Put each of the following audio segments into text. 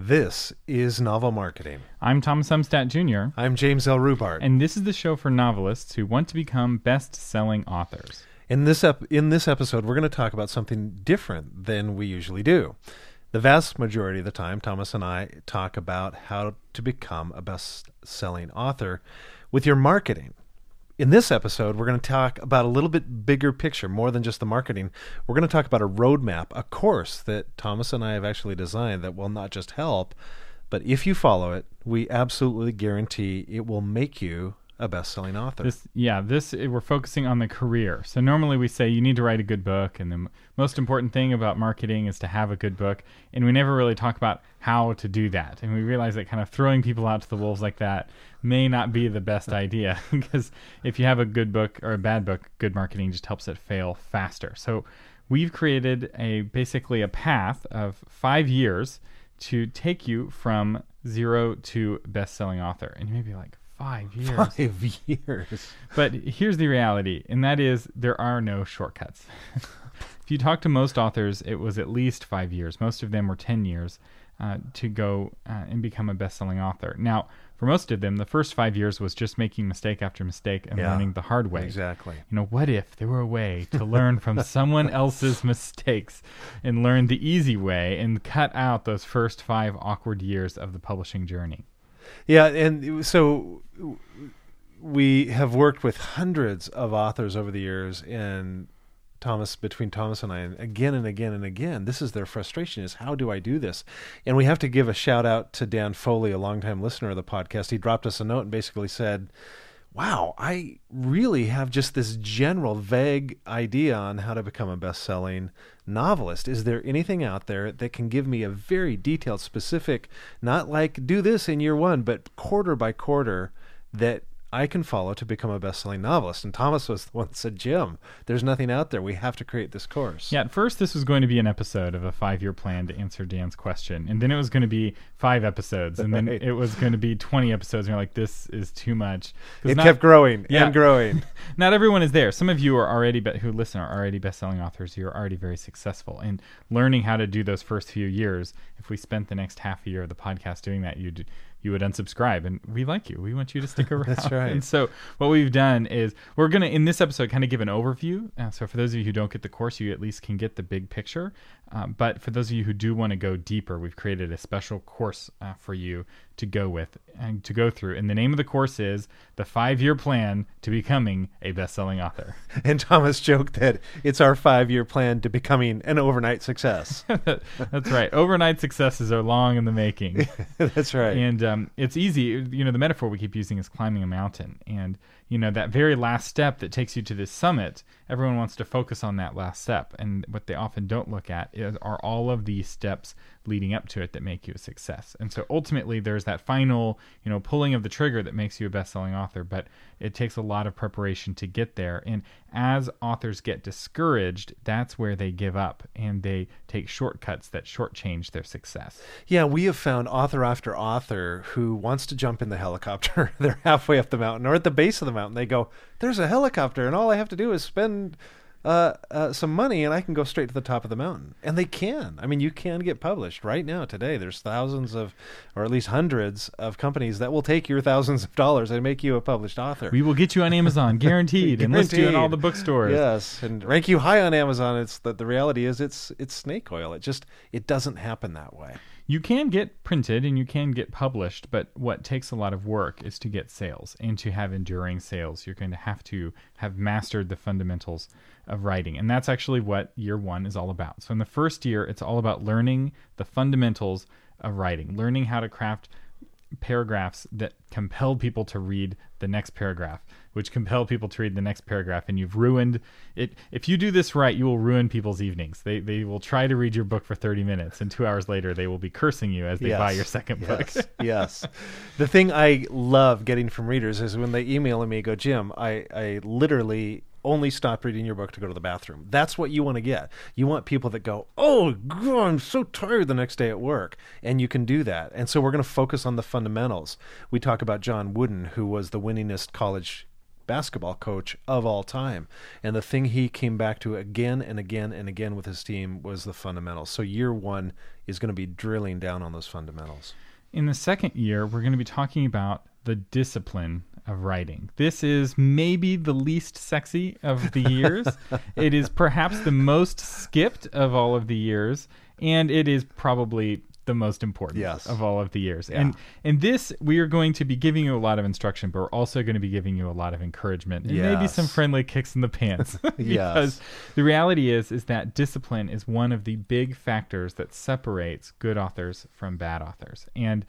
This is Novel Marketing. I'm Thomas Umstattd Jr., I'm James L. Rubart. and this is the show for novelists who want to become best selling authors. In this ep- in this episode, we're going to talk about something different than we usually do. The vast majority of the time, Thomas and I talk about how to become a best-selling author with your marketing. In this episode, we're going to talk about a little bit bigger picture, more than just the marketing. We're going to talk about a roadmap, a course that Thomas and I have actually designed that will not just help, but if you follow it, we absolutely guarantee it will make you a best-selling author. This, yeah, this we're focusing on the career. So normally we say you need to write a good book, and the most important thing about marketing is to have a good book. And we never really talk about how to do that. And we realize that kind of throwing people out to the wolves like that may not be the best idea because if you have a good book or a bad book, good marketing just helps it fail faster. So we've created a basically a path of five years to take you from zero to best-selling author. And you may be like, five years. Five years. But here's the reality, and that is there are no shortcuts. if you talk to most authors, it was at least five years. Most of them were 10 years uh, to go uh, and become a best selling author. Now, for most of them, the first five years was just making mistake after mistake and Yeah, learning the hard way. Exactly. You know, what if there were a way to learn from someone else's mistakes and learn the easy way and cut out those first five awkward years of the publishing journey? Yeah, and so we have worked with hundreds of authors over the years, and Thomas, between Thomas and I, and again and again and again, this is their frustration: is how do I do this? And we have to give a shout out to Dan Foley, a longtime listener of the podcast. He dropped us a note and basically said. Wow, I really have just this general vague idea on how to become a best selling novelist. Is there anything out there that can give me a very detailed, specific, not like do this in year one, but quarter by quarter that I can follow to become a best selling novelist? And Thomas was the one that said, Jim, there's nothing out there. We have to create this course. Yeah, at first this was going to be an episode of a five-year plan to answer Dan's question, and then it was going to be five episodes, and then it was going to be twenty episodes. And you're like, this is too much." It not, kept growing Yeah. and growing. not everyone is there. Some of you are already, be- who listen, are already best-selling authors. You're already very successful, and learning how to do those first few years. If we spent the next half a year of the podcast doing that, you'd you would unsubscribe, and we like you. We want you to stick around. That's right. And so what we've done is we're going to in this episode kind of give an overview. Uh, so for those of you who don't get the course, you at least can get the big picture. Um, but for those of you who do want to go deeper, we've created a special course uh, for you to go with and to go through. And the name of the course is the five year plan to becoming a best selling author. And Thomas joked that it's our five year plan to becoming an overnight success. That's right. Overnight successes are long in the making. That's right. And um, it's easy. You know, the metaphor we keep using is climbing a mountain. And, you know, that very last step that takes you to this summit, everyone wants to focus on that last step. And what they often don't look at is, are all of these steps leading up to it that make you a success. And so ultimately, there's that final, you know, pulling of the trigger that makes you a best selling author. But it takes a lot of preparation to get there. And as authors get discouraged, that's where they give up and they take shortcuts that shortchange their success. Yeah, we have found author after author who wants to jump in the helicopter. They're halfway up the mountain or at the base of the mountain. They go, "There's a helicopter, and all I have to do is spend uh, uh, some money, and I can go straight to the top of the mountain." And they can. I mean, you can get published right now today. There's thousands of, or at least hundreds of companies that will take your thousands of dollars and make you a published author. We will get you on Amazon, guaranteed, and list you in all the bookstores. Yes, and rank you high on Amazon. It's that the reality is it's it's snake oil. It just it doesn't happen that way. You can get printed and you can get published, but what takes a lot of work is to get sales and to have enduring sales. You're going to have to have mastered the fundamentals of writing. And that's actually what year one is all about. So in the first year, it's all about learning the fundamentals of writing, learning how to craft paragraphs that compel people to read the next paragraph, which compel people to read the next paragraph, and you've ruined it. If you do this right, you will ruin people's evenings. They they will try to read your book for thirty minutes, and two hours later, they will be cursing you as they buy your second book. yes, yes. The thing I love getting from readers is when they email me, go, Jim, I, I literally only stop reading your book to go to the bathroom. That's what you want to get. You want people that go, oh, God, I'm so tired the next day at work. And you can do that. And so we're going to focus on the fundamentals. We talk about John Wooden, who was the winningest college basketball coach of all time. And the thing he came back to again and again and again with his team was the fundamentals. So year one is going to be drilling down on those fundamentals. In the second year, we're going to be talking about the discipline of writing. This is maybe the least sexy of the years. it is perhaps the most skipped of all of the years, and it is probably the most important Yes. of all of the years. Yeah. And and this we are going to be giving you a lot of instruction, but we're also going to be giving you a lot of encouragement and maybe some friendly kicks in the pants. because Yes. the reality is is that discipline is one of the big factors that separates good authors from bad authors. And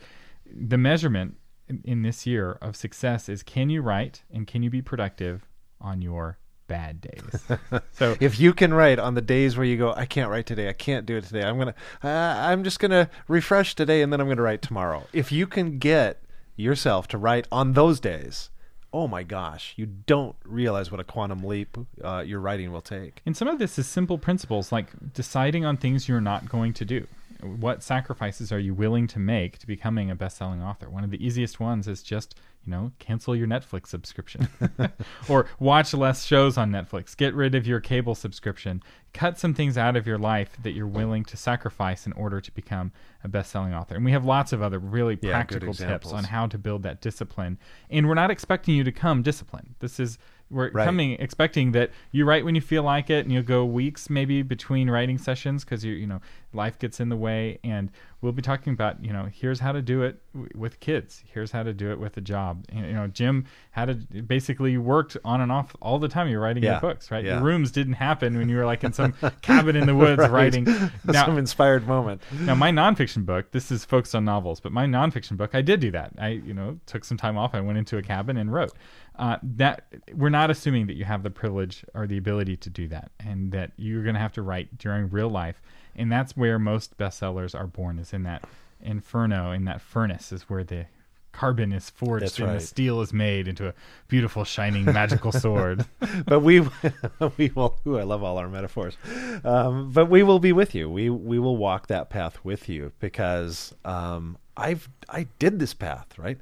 the measurement in, this year of success is can you write and can you be productive on your bad days. so If you can write on the days where you go, I can't write today, I can't do it today. I'm gonna, uh, I'm just gonna refresh today, and then I'm gonna write tomorrow. If you can get yourself to write on those days, oh my gosh, you don't realize what a quantum leap uh, your writing will take. And some of this is simple principles like deciding on things you're not going to do. What sacrifices are you willing to make to becoming a best-selling author? One of the easiest ones is just, you know, cancel your Netflix subscription or watch less shows on Netflix. Get rid of your cable subscription. Cut some things out of your life that you're willing to sacrifice in order to become a best-selling author. And we have lots of other really Yeah, practical tips on how to build that discipline. And we're not expecting you to come disciplined. This is we're Right. coming expecting that you write when you feel like it and you'll go weeks maybe between writing sessions because you you know life gets in the way and we'll be talking about you know here's how to do it w- with kids. Here's how to do it with a job. And, you know jim had to basically worked on and off all the time. You're writing Yeah. your books right? Yeah. your rooms didn't happen when you were like in some cabin in the woods Right. writing. Now Some inspired moment. now my nonfiction book this is focused on novels but my nonfiction book i did do that. I you know took some time off. I went into a cabin and wrote. Uh, that we're not assuming that you have the privilege or the ability to do that and that you're going to have to write during real life and that's where most bestsellers are born is in that inferno in that furnace is where the carbon is forged That's and right. the steel is made into a beautiful shining magical sword but we we will. Ooh, I love all our metaphors. Um, but we will be with you. We we will walk that path with you because um, I've I did this path right.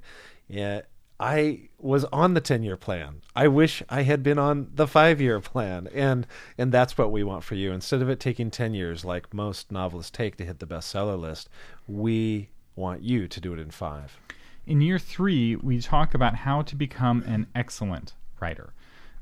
Yeah, I was on the ten year plan. I wish I had been on the five year plan, and and that's what we want for you. Instead of it taking ten years like most novelists take to hit the bestseller list, we want you to do it in five. In year three, we talk about how to become an excellent writer.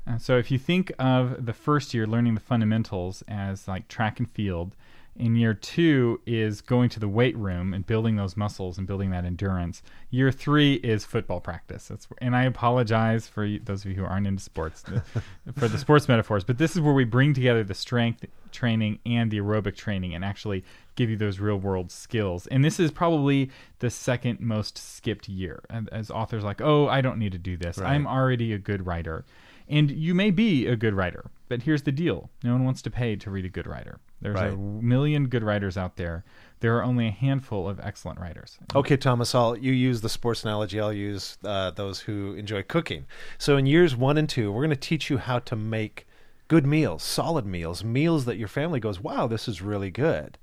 Uh, so if you think of the first year learning the fundamentals as like track and field, in year two is going to the weight room and building those muscles and building that endurance. Year three is football practice. That's, and I apologize for you, those of you who aren't into sports for the sports metaphors, but this is where we bring together the strength training and the aerobic training and actually give you those real world skills. And this is probably the second most skipped year. As authors like, oh, I don't need to do this. Right. I'm already a good writer. And you may be a good writer, but here's the deal no one wants to pay to read a good writer. There's a million good writers out there. There are only a handful of excellent writers. Okay, Thomas, I'll you use the sports analogy. I'll use uh, those who enjoy cooking. So in years one and two, we're going to teach you how to make good meals, solid meals, meals that your family goes, "Wow, this is really good."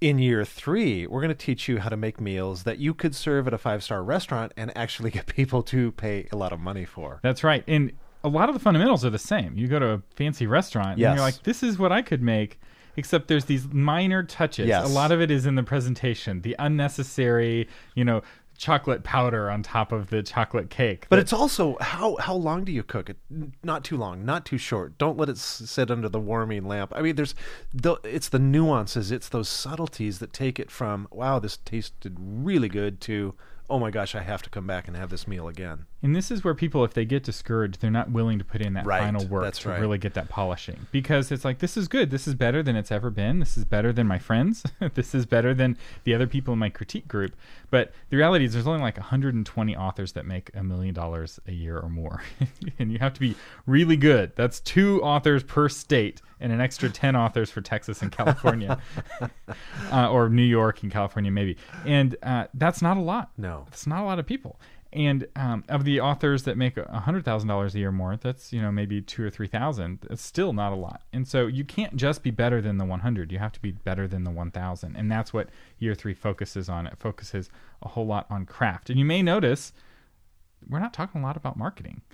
In year three, we're going to teach you how to make meals that you could serve at a five star restaurant and actually get people to pay a lot of money for. That's right. And a lot of the fundamentals are the same. You go to a fancy restaurant and you're like, this is what I could make, except there's these minor touches. Yes. A lot of it is in the presentation, the unnecessary, you know, chocolate powder on top of the chocolate cake. But that- it's also how how long do you cook it? Not too long, not too short. Don't let it sit under the warming lamp. I mean, there's the it's the nuances, it's those subtleties that take it from wow, this tasted really good to oh my gosh, I have to come back and have this meal again. And this is where people, if they get discouraged, they're not willing to put in that Right. final work to right. really get that polishing. Because it's like, this is good. This is better than it's ever been. This is better than my friends. this is better than the other people in my critique group. But the reality is, there's only like 120 authors that make a million dollars a year or more. and you have to be really good. That's two authors per state and an extra 10 authors for Texas and California. uh, or New York and California, maybe. And uh, that's not a lot. No. It's not a lot of people. And um, of the authors that make a hundred thousand dollars a year more, that's you know maybe two or three thousand. It's still not a lot. And so you can't just be better than the one hundred. You have to be better than the one thousand. And that's what year three focuses on. It focuses a whole lot on craft. And you may notice we're not talking a lot about marketing.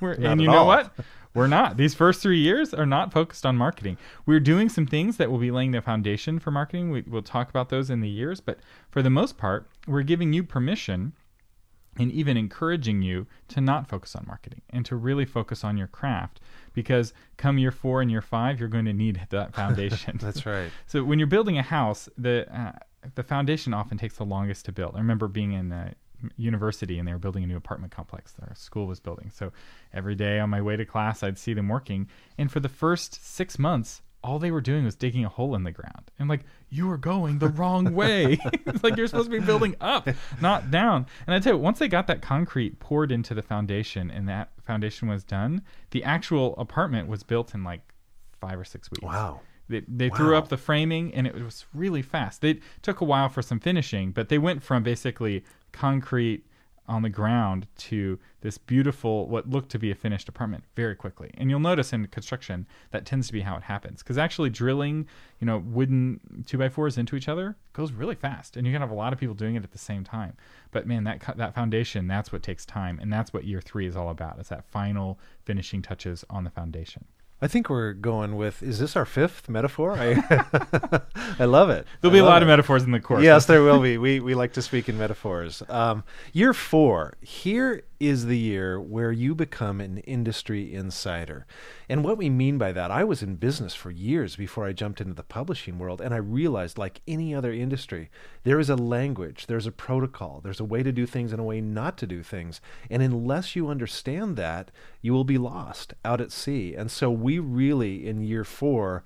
And you know all. what? We're not. These first three years are not focused on marketing. We're doing some things that will be laying the foundation for marketing. We, we'll talk about those in the years, but for the most part, we're giving you permission and even encouraging you to not focus on marketing and to really focus on your craft because come year four and year five, you're going to need that foundation. That's right. So when you're building a house, the uh, the foundation often takes the longest to build. I remember being in a university and they were building a new apartment complex that our school was building. So every day on my way to class, I'd see them working, and for the first six months. All they were doing was digging a hole in the ground. And like, you are going the wrong way. it's like you're supposed to be building up, not down. And I tell you, once they got that concrete poured into the foundation and that foundation was done, the actual apartment was built in like five or six weeks. Wow. They, they threw up the framing and it was really fast. It took a while for some finishing, but they went from basically concrete on the ground to this beautiful, what looked to be a finished apartment very quickly. And you'll notice in construction that tends to be how it happens because actually drilling, you know, wooden two by fours into each other goes really fast, and you can have a lot of people doing it at the same time. But man, that that foundation, that's what takes time, and that's what year three is all about. It's that final finishing touches on the foundation. I think we're going with. Is this our fifth metaphor? I, I love it. There'll I be a lot of metaphors in the course. Yes, there will be. We we like to speak in metaphors. Um, year four. Here is the year where you become an industry insider, and what we mean by that. I was in business for years before I jumped into the publishing world, and I realized, like any other industry, there is a language, there's a protocol, there's a way to do things and a way not to do things, and unless you understand that, you will be lost out at sea. And so we really, in year four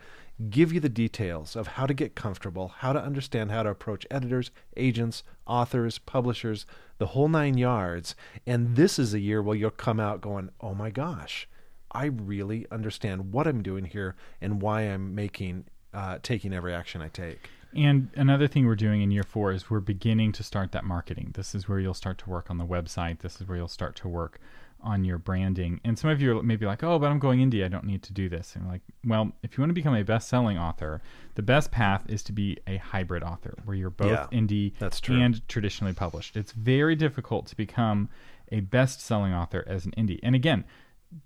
give you the details of how to get comfortable, how to understand how to approach editors, agents, authors, publishers, the whole nine yards. And this is a year where you'll come out going, oh my gosh, I really understand what I'm doing here and why I'm making, uh, taking every action I take. And another thing we're doing in year four is we're beginning to start that marketing. This is where you'll start to work on the website. This is where you'll start to work on your branding. And some of you are maybe like, oh, but I'm going indie. I don't need to do this. And like, well, if you want to become a best selling author, the best path is to be a hybrid author where you're both Yeah, indie that's true. and traditionally published. It's very difficult to become a best selling author as an indie. And again,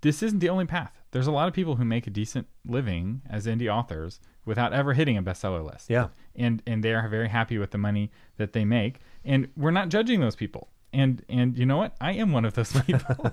this isn't the only path. There's a lot of people who make a decent living as indie authors without ever hitting a bestseller list Yeah. and and they are very happy with the money that they make and we're not judging those people and and you know what? I am one of those people.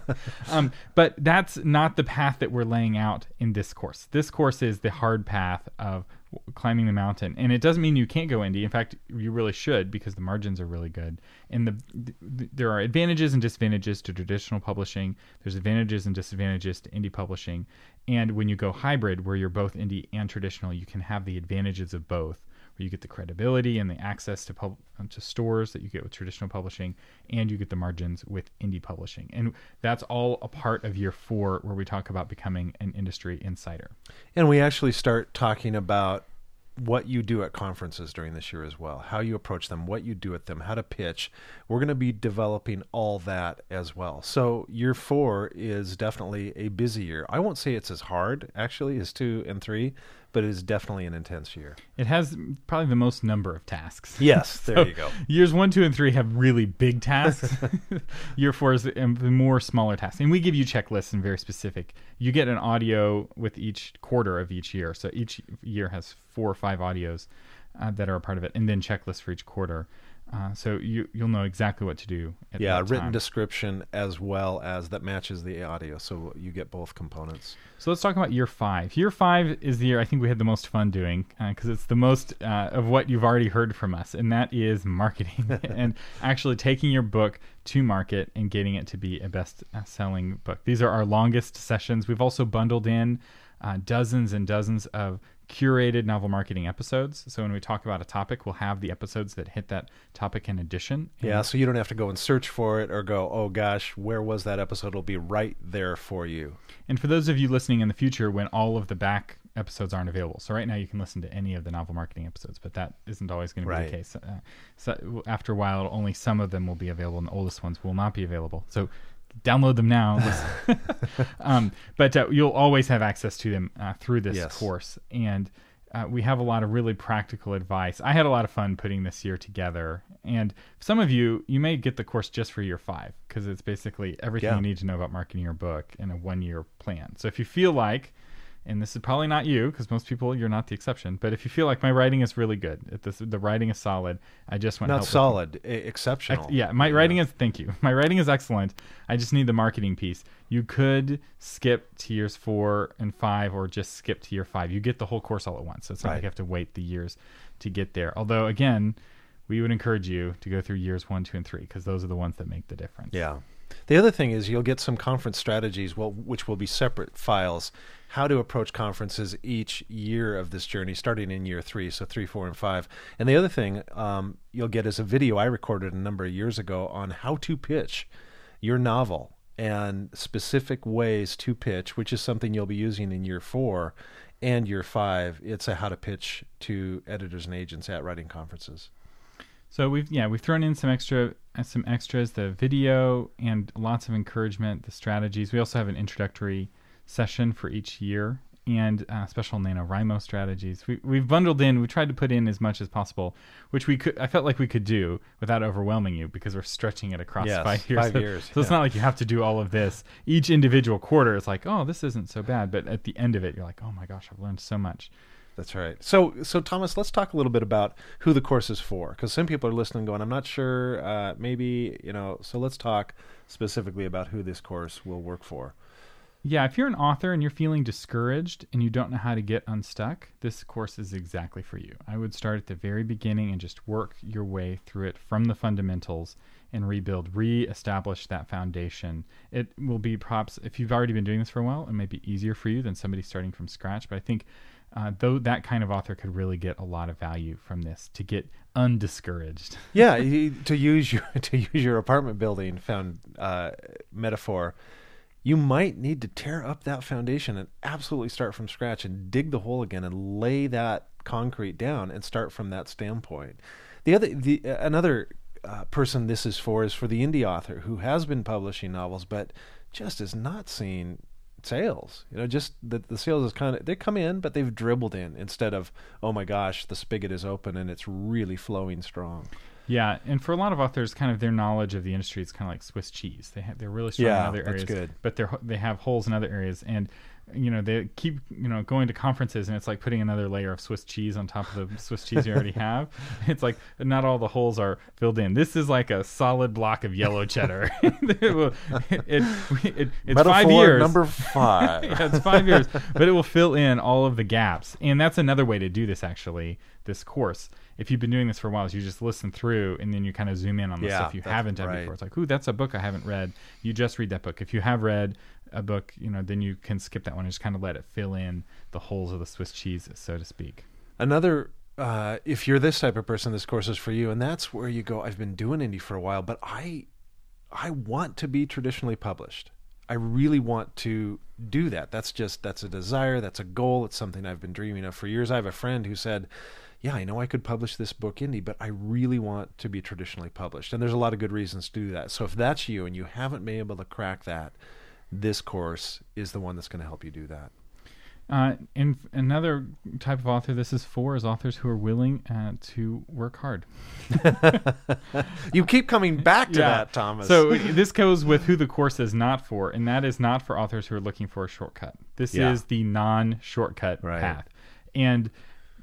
Um, but that's not the path that we're laying out in this course. This course is the hard path of climbing the mountain. And it doesn't mean you can't go indie in fact you really should because the margins are really good. And the, th there are advantages and disadvantages to traditional publishing. There's advantages and disadvantages to indie publishing. And when you go hybrid where you're both indie and traditional you can have the advantages of both where you get the credibility and the access to pub- uh, to stores that you get with traditional publishing, and you get the margins with indie publishing. And that's all a part of year four, where we talk about becoming an industry insider. And we actually start talking about what you do at conferences during this year as well, how you approach them, what you do at them, how to pitch. We're going to be developing all that as well. So, year four is definitely a busy year. I won't say it's as hard, actually, as two and three, but it is definitely an intense year. It has probably the most number of tasks. Yes, there So, you go. Years one, two, and three have really big tasks. Year four is the more smaller tasks, and we give you checklists and very specific. You get an audio with each quarter of each year, so each year has four or five audios uh, that are a part of it, and then checklists for each quarter. Uh, so you you'll know exactly what to do. At Yeah, written description as well as that matches the audio, so you get both components. So let's talk about year five. Year five is the year I think we had the most fun doing because it's the most uh, of what you've already heard from us, and that is marketing and actually taking your book to market and getting it to be a best-selling book. These are our longest sessions. We've also bundled in uh, dozens and dozens of curated novel marketing episodes. So when we talk about a topic, we'll have the episodes that hit that topic in addition. And Yeah, so you don't have to go and search for it or go, oh gosh, where was that episode? It'll be right there for you. And for those of you listening in the future, when all of the back episodes aren't available, so right now you can listen to any of the novel marketing episodes, but that isn't always going to be Right. the case. Uh, so after a while, only some of them will be available, and the oldest ones will not be available. So download them now. Um, but uh, you'll always have access to them uh, through this Yes. course, and uh, we have a lot of really practical advice. I had a lot of fun putting this year together, and some of you you may get the course just for year five because it's basically everything Yeah. you need to know about marketing your book in a one year plan. So if you feel like and this is probably not you because most people you're not the exception but if you feel like my writing is really good if this, the writing is solid i just want Not solid, exceptional. Ex- yeah, my writing is thank you. My writing is excellent. I just need the marketing piece. You could skip to years four and five, or just skip to year five. You get the whole course all at once. So it's not like you have to wait the years to get there. Although again, we would encourage you to go through years one, two, and three because those are the ones that make the difference. Yeah. The other thing is you'll get some conference strategies, well, which will be separate files. How to approach conferences each year of this journey, starting in year three, so three, four, and five. And the other thing um, you'll get is a video I recorded a number of years ago on how to pitch your novel and specific ways to pitch, which is something you'll be using in year four and year five. It's a how to pitch to editors and agents at writing conferences. So we've yeah we've thrown in some extra uh, some extras, the video and lots of encouragement, the strategies. We also have an introductory session for each year and uh, special NaNoWriMo strategies. We, we've bundled in. We tried to put in as much as possible, which we could. I felt like we could do without overwhelming you because we're stretching it across Yes, five years. five so, years, So it's not like you have to do all of this each individual quarter. is like oh this isn't so bad, but at the end of it you're like oh my gosh I've learned so much. That's right. So, so Thomas, let's talk a little bit about who the course is for, because some people are listening, going, "I'm not sure." Uh, maybe you know. So let's talk specifically about who this course will work for. Yeah, if you're an author and you're feeling discouraged and you don't know how to get unstuck, this course is exactly for you. I would start at the very beginning and just work your way through it from the fundamentals and rebuild, re-establish that foundation. It will be perhaps if you've already been doing this for a while, it might be easier for you than somebody starting from scratch. But I think uh, though that kind of author could really get a lot of value from this to get undiscouraged. Yeah, to use your to use your apartment building found uh, metaphor, you might need to tear up that foundation and absolutely start from scratch and dig the hole again and lay that concrete down and start from that standpoint. The other the uh, another uh, person this is for is for the indie author who has been publishing novels but just is not seeing sales. You know, just the the sales is kind of they come in but they've dribbled in instead of oh my gosh the spigot is open and it's really flowing strong. Yeah, and for a lot of authors, kind of their knowledge of the industry is kind of like Swiss cheese. They they're really strong in Yeah, other that's areas, good. but they're they have holes in other areas, and you know they keep you know going to conferences, and it's like putting another layer of Swiss cheese on top of the Swiss cheese you already have. It's like not all the holes are filled in. This is like a solid block of yellow cheddar. it, will- it, it- it's Metaphor five years. number five. yeah, it's five years, but it will fill in all of the gaps. And that's another way to do this, actually, this course. If you've been doing this for a while, is you just listen through and then you kind of zoom in on the Yeah, stuff you haven't done right. before. It's like, ooh, that's a book I haven't read. You just read that book. If you have read a book, you know, then you can skip that one and just kind of let it fill in the holes of the Swiss cheese, so to speak. Another, uh, if you're this type of person, this course is for you, and that's where you go. I've been doing indie for a while, but I, I want to be traditionally published. I really want to do that. That's just that's a desire. That's a goal. It's something I've been dreaming of for years. I have a friend who said, "Yeah, I know I could publish this book indie, but I really want to be traditionally published." And there's a lot of good reasons to do that. So if that's you and you haven't been able to crack that, this course is the one that's going to help you do that. Uh, and another type of author this is for is authors who are willing uh, to work hard. You keep coming back to that, Thomas. So this goes with who the course is not for, and that is not for authors who are looking for a shortcut. This Yeah. is the non-shortcut Right. path, and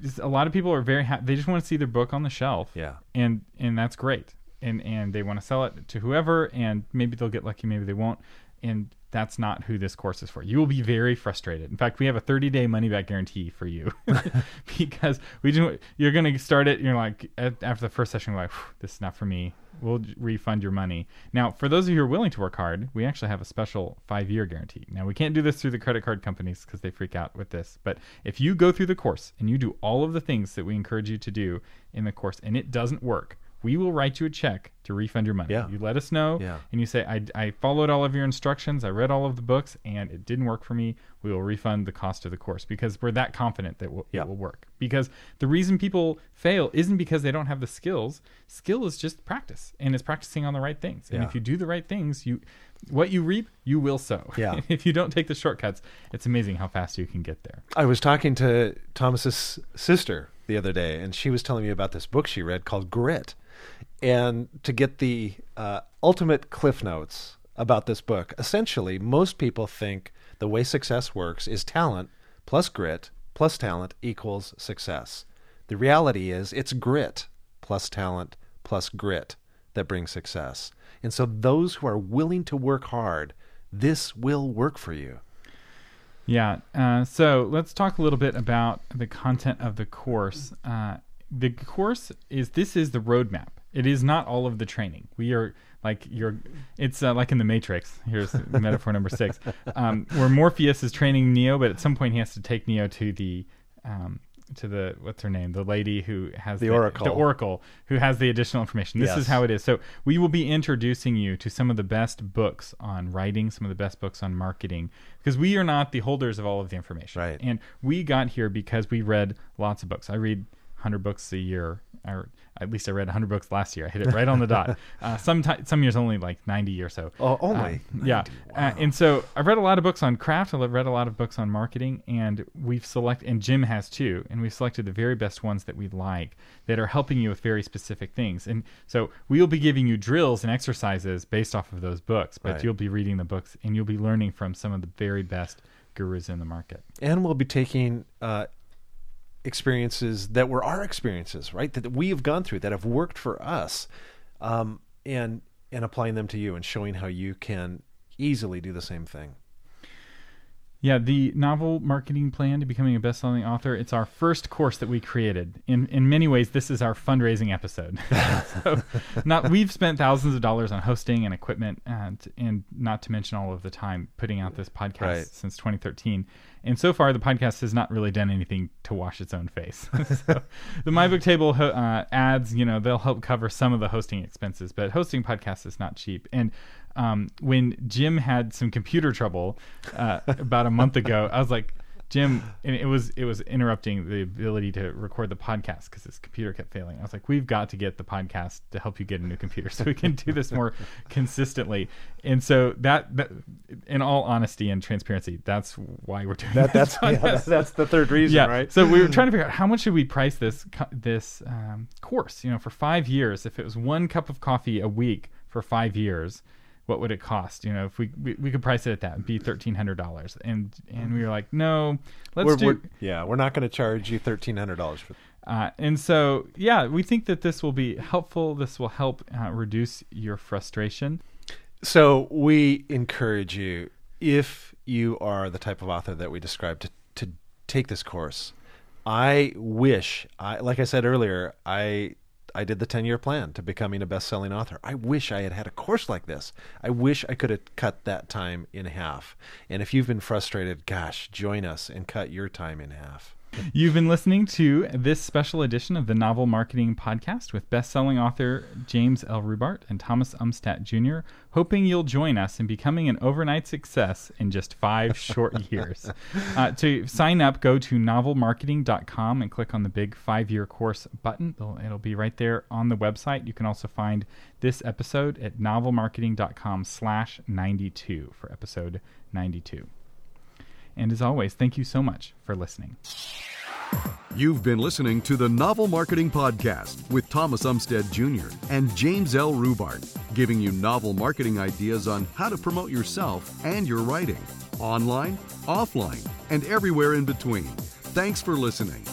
just a lot of people are very happy. They just want to see their book on the shelf, yeah. and and that's great, and and they want to sell it to whoever, and maybe they'll get lucky, maybe they won't, and that's not who this course is for. You will be very frustrated. In fact, we have a 30 day money back guarantee for you because we do. You're going to start it. You're like after the first session, you're like, this is not for me. We'll refund your money. Now, for those of you who are willing to work hard, we actually have a special five year guarantee. Now, we can't do this through the credit card companies because they freak out with this. But if you go through the course and you do all of the things that we encourage you to do in the course and it doesn't work, we will write you a check to refund your money. Yeah. You let us know, Yeah. and you say, I, I followed all of your instructions, I read all of the books, and it didn't work for me. We will refund the cost of the course because we're that confident that w- Yeah. it will work. Because the reason people fail isn't because they don't have the skills. Skill is just practice, and it's practicing on the right things. And if you do the right things, you what you reap, you will sow. Yeah. if you don't take the shortcuts, it's amazing how fast you can get there. I was talking to Thomas's sister the other day, and she was telling me about this book she read called Grit. And to get the uh, ultimate cliff notes about this book, essentially, most people think the way success works is talent plus grit plus talent equals success. The reality is it's grit plus talent plus grit that brings success. And so, those who are willing to work hard, this will work for you. Yeah. Uh, so let's talk a little bit about the content of the course. Uh, the course is this is the roadmap. It is not all of the training. We are like you're. It's uh, like in the Matrix. Here's metaphor number six, um, where Morpheus is training Neo, but at some point he has to take Neo to the. Um, to the what's her name the lady who has The Oracle. the oracle who has the additional information this Yes. is how it is so we will be introducing you to some of the best books on writing some of the best books on marketing because we are not the holders of all of the information Right. and we got here because we read lots of books i read 100 books a year or at least i read 100 books last year. I hit it right on the dot. Uh, some ti- some years only like 90 or so. Oh, only? Uh, yeah. Uh, and so i've read a lot of books on craft. I've read a lot of books on marketing and we've selected and jim has too and we've selected the very best ones that we like that are helping you with very specific things. And so we'll be giving you drills and exercises based off of those books but Right. you'll be reading the books and you'll be learning from some of the very best gurus in the market. And we'll be taking uh, experiences that were our experiences, right? That we have gone through that have worked for us, um, and and applying them to you and showing how you can easily do the same thing. Yeah, the novel marketing plan to becoming a best-selling author. It's our first course that we created. In in many ways, this is our fundraising episode. so, not we've spent thousands of dollars on hosting and equipment, and and not to mention all of the time putting out this podcast Right. since 2013. And so far, the podcast has not really done anything to wash its own face. so, the My Book Table ho- uh, ads, you know, they'll help cover some of the hosting expenses, but hosting podcasts is not cheap. And um, when Jim had some computer trouble uh, about a month ago, I was like, Jim, and it was it was interrupting the ability to record the podcast because his computer kept failing. I was like, we've got to get the podcast to help you get a new computer so we can do this more consistently. And so that, that in all honesty and transparency, that's why we're doing That, that's yeah, that's, that's the third reason, yeah. right? So we were trying to figure out how much should we price this this um, course. You know, for five years, if it was one cup of coffee a week for five years, what would it cost? You know, if we we, we could price it at that, it'd be thirteen hundred dollars. And and we were like, no, let's we're, do. we're- yeah, we're not going to charge you thirteen hundred dollars for. Uh, and so, yeah, we think that this will be helpful. This will help uh, reduce your frustration. So we encourage you, if you are the type of author that we described, to, to take this course. I wish, I like I said earlier, I I did the ten year plan to becoming a best selling author. I wish I had had a course like this. I wish I could have cut that time in half. And if you've been frustrated, gosh, join us and cut your time in half. You've been listening to this special edition of the Novel Marketing Podcast with best-selling author James L. Rubart and Thomas Umstattd Jr., hoping you'll join us in becoming an overnight success in just five short years. Uh, to sign up, go to novelmarketing.com and click on the big five-year course button. It'll, it'll be right there on the website. You can also find this episode at novelmarketing.com slash 92 for episode 92. And as always, thank you so much for listening. You've been listening to the Novel Marketing Podcast with Thomas Umstattd Jr. and James L. Rubart, giving you novel marketing ideas on how to promote yourself and your writing, online, offline, and everywhere in between. Thanks for listening.